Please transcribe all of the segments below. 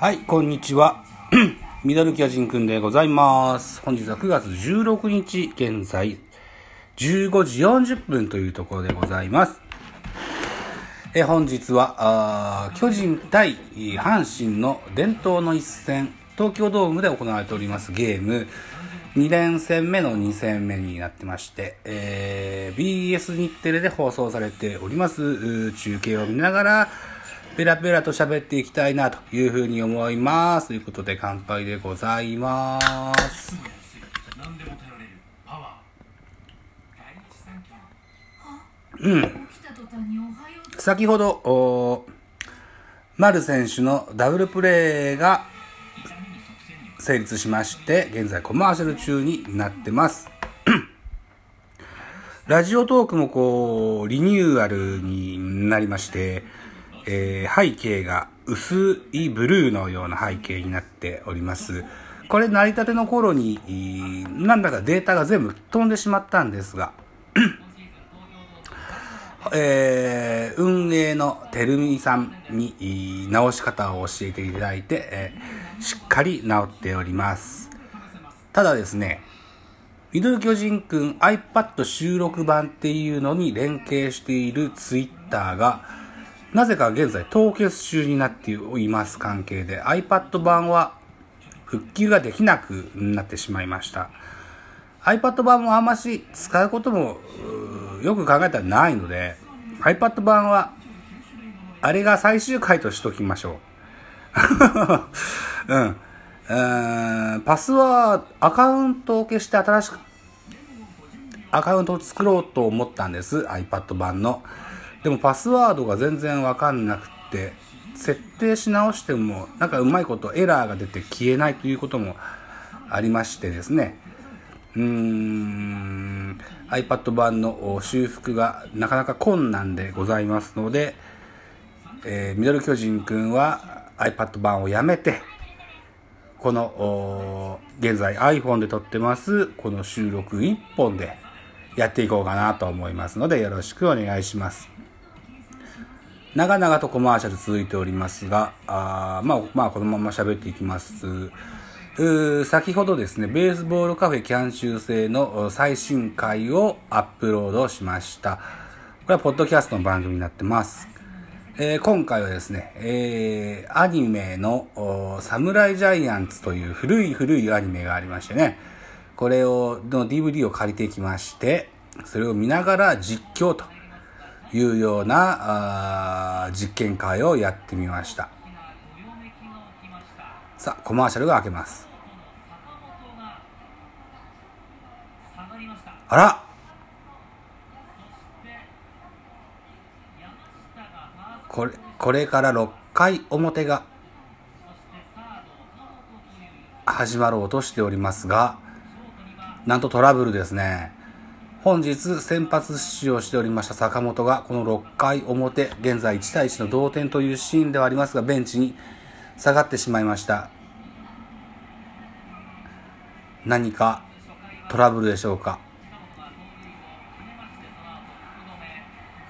はい、こんにちは。ミドル巨人くんでございます。本日は9月16日、現在、15時40分というところでございます。え本日は、巨人対阪神の伝統の一戦、東京ドームで行われておりますゲーム、2連戦目の2戦目になってまして、えー BS 日テレで放送されております中継を見ながら、ペラペラと喋っていきたいなというふうに思います。ということで乾杯でございます。う先ほど、丸選手のダブルプレーが成立しまして、現在コマーシャル中になってます。ラジオトークもこう、リニューアルになりまして、えー背景が薄いブルーのような背景になっております。これ成り立ての頃に、なんだかデータが全部飛んでしまったんですが、えー運営のてるみさんに直し方を教えていただいて、えーしっかり直っております。ただですね、ミドル巨人くん iPad 収録版っていうのに連携している Twitter が、なぜか現在凍結中になっています関係で iPad 版は復旧ができなくなってしまいました。iPad 版もあんまし使うこともよく考えたらないので iPad 版はあれが最終回としときましょう。うん。うーパスワード、アカウントを消して新しくアカウントを作ろうと思ったんです。iPad 版の。でもパスワードが全然わかんなくて、設定し直しても、なんかうまいことエラーが出て消えないということもありましてですね。うーん、iPad 版の修復がなかなか困難でございますので、えーミドル巨人くんは iPad 版をやめて、この、現在 iPhone で撮ってます、この収録1本でやっていこうかなと思いますので、よろしくお願いします。長々とコマーシャル続いておりますが、あまあ、まあ、このまま喋っていきます。う先ほどですね、ベースボールカフェキャン修正の最新回をアップロードしました。これはポッドキャストの番組になってます。えー今回はですね、えーアニメのサムライジャイアンツという古い古いアニメがありましてね、これを、の DVD を借りてきまして、それを見ながら実況というようなあ実験会をやってみました。さあ、コマーシャルが開けます。あらこれ、これから6回表が始まろうとしておりますが、なんとトラブルですね。本日先発出場しておりました坂本がこの6回表、現在1対1の同点というシーンではありますが、ベンチに下がってしまいました。何かトラブルでしょうか？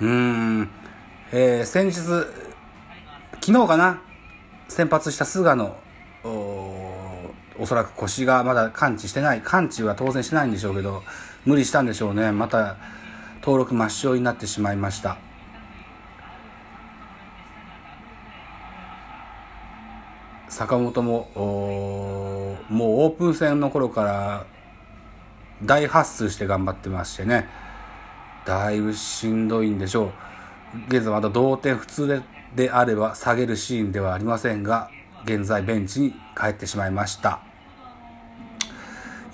うーん、えー先日、昨日かな、先発した菅野、おおそらく腰がまだ完治してない、完治は当然してないんでしょうけど、無理したんでしょうね。また登録抹消になってしまいました。坂本も、もうオープン戦の頃から大発数して頑張ってましてね。だいぶしんどいんでしょう。現在まだ同点普通でであれば下げるシーンではありませんが、現在ベンチに帰ってしまいました。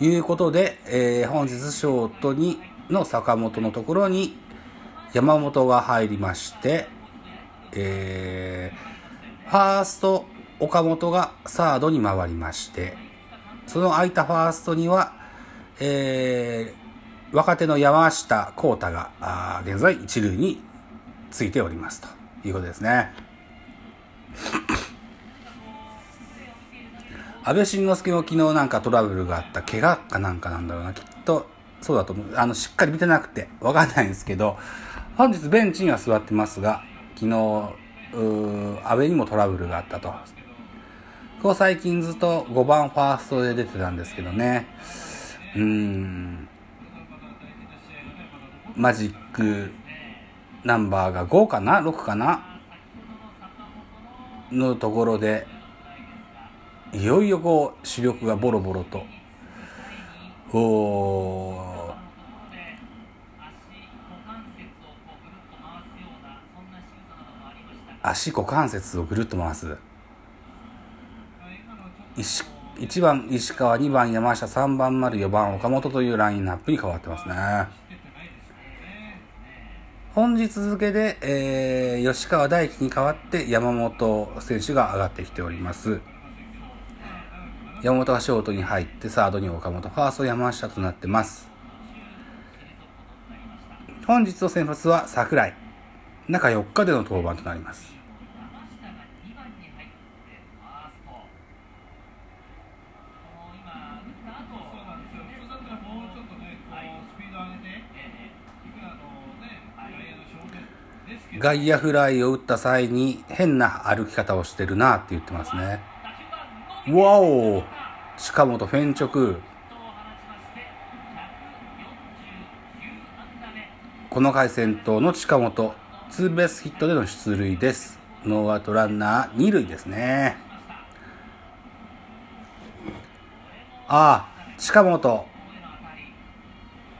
いうことで、えー本日ショートにの坂本のところに山本が入りまして、えーファースト岡本がサードに回りまして、その空いたファーストには、えー若手の山下幸太が、現在一塁についておりますということですね。安倍晋之助も昨日なんかトラブルがあった、怪我かなんかなんだろうな、きっとそうだと思う。あの、しっかり見てなくてわかんないんですけど、本日ベンチには座ってますが、昨日、安倍にもトラブルがあったと。ここ最近ずっと5番ファーストで出てたんですけどね。うーん。マジックナンバーが5かな ?6 かな？のところで、いよいよこう、主力がボロボロと、おー足股関節をぐるっと回す。石1番石川、2番山下、3番丸、4番岡本というラインナップに変わってますね。本日付で、えー、吉川大輝に代わって山本選手が上がってきております。山本がショートに入って、サードに岡本、ファースト山下となってます。本日の先発は桜井。中4日での登板となります。外野フライを打った際に変な歩き方をしてるなって言ってますね。わお近本フェン直。この回先頭の近本、ツーベースヒットでの出塁です。ノーアウトランナー2塁ですね。ああ、近本。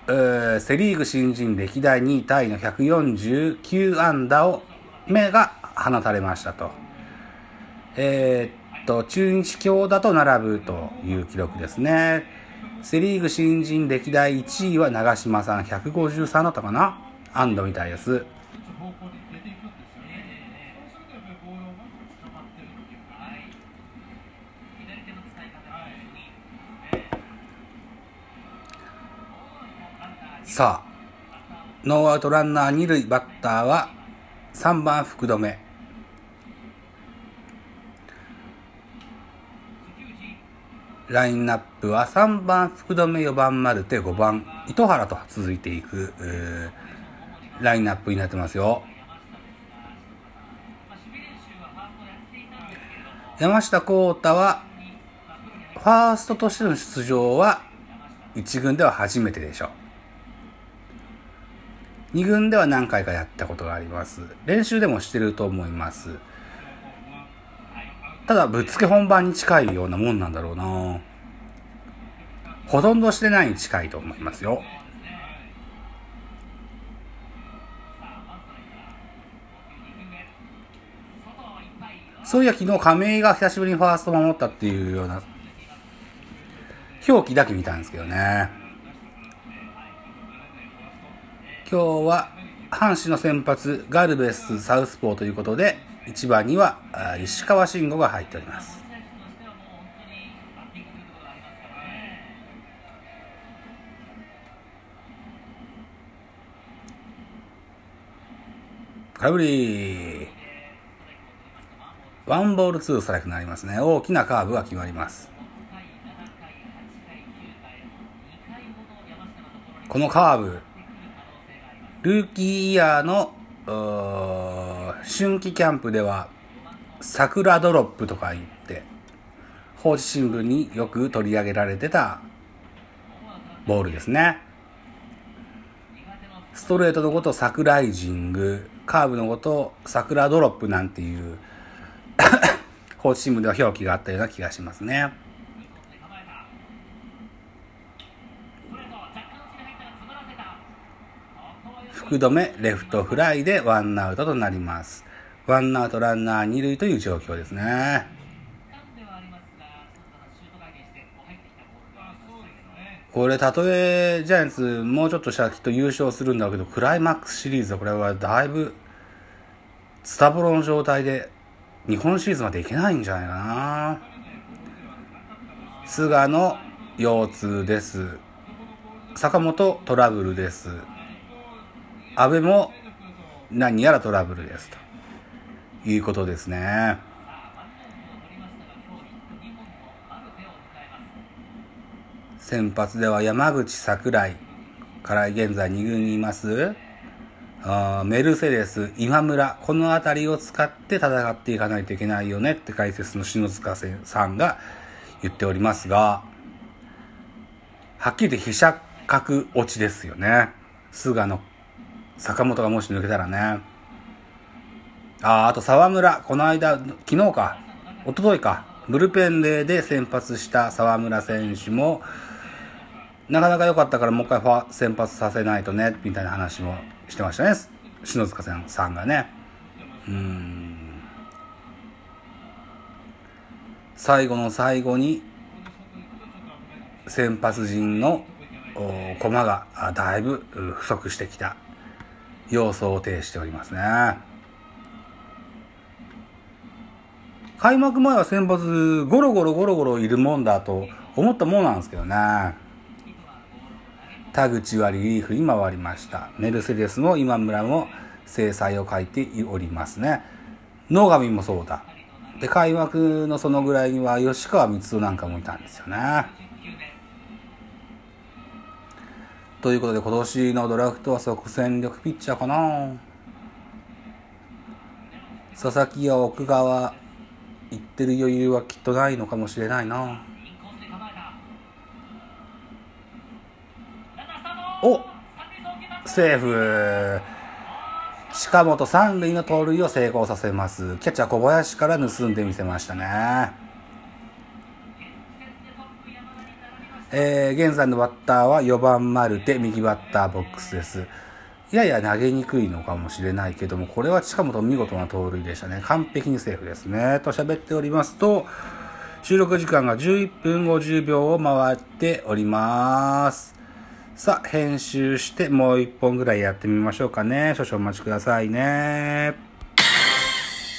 えーセリーグ新人歴代2位タイの149安打を目が放たれましたと。えーっと、中日強打と並ぶという記録ですね。セリーグ新人歴代1位は長嶋さん153だったかな？安打みたいです。さあ、ノーアウトランナー2塁バッターは3番福留。ラインナップは3番福留、4番マルテ、5番糸原と続いていく、ラインナップになってますよ。山下幸太は、ファーストとしての出場は1軍では初めてでしょう。2軍では何回かやったことがあります。練習でもしてると思います。ただ、ぶっつけ本番に近いようなもんなんだろうなほとんどしてないに近いと思いますよ。そういや昨日亀井が久しぶりにファースト守ったっていうような表記だけ見たんですけどね。今日は阪神の先発ガルベスサウスポーということで1番にはあ石川慎吾が入っております。空振りワンボールツーストライクになりますね。大きなカーブが決まります。このカーブ、ルーキーイヤーのうー春季キャンプでは、桜ドロップとか言って、放置新聞によく取り上げられてたボールですね。ストレートのことサクライジング、カーブのことを桜ドロップなんていう、放置新聞では表記があったような気がしますね。福留レフトフライでワンアウトとなります。ワンアウトランナー二塁という状況ですね。これ、たとえジャイアンツもうちょっとしたらきっと優勝するんだけど、クライマックスシリーズはこれはだいぶ、スタボロの状態で、日本シリーズまでいけないんじゃないかな。菅野腰痛です。坂本トラブルです。安倍も何やらトラブルです。ということですね。先発では山口桜井から現在2軍にいます。あメルセデス、今村、この辺りを使って戦っていかないといけないよねって解説の篠塚さんが言っておりますが、はっきり言って飛車角落ちですよね。菅野、坂本がもし抜けたらね。ああ、と沢村、この間、昨日か、一昨日か、ブルペンデーで先発した沢村選手も、なかなか良かったからもう一回先発させないとね、みたいな話もしてましたね。篠塚さんがね。うん。最後の最後に、先発陣の駒がだいぶ不足してきた要素を呈しておりますね。開幕前は先発ゴロゴロゴロゴロいるもんだと思ったもんなんですけどね。田口はリリーフに回りました。メルセデスの今村も制裁を書いておりますね。野上もそうだ。で、開幕のそのぐらいには吉川光夫なんかもいたんですよね。ということで今年のドラフトは即戦力ピッチャーかな。佐々木や奥川行ってる余裕はきっとないのかもしれないな。おセーフ。近本三塁の盗塁を成功させます。キャッチャー小林から盗んでみせましたね。えー、現在のバッターは4番マルテ、右バッターボックスです。やや投げにくいのかもしれないけども、これは近本見事な盗塁でしたね。完璧にセーフですね。と喋っておりますと、収録時間が11分50秒を回っております。さあ、編集してもう1本ぐらいやってみましょうかね。少々お待ちくださいね。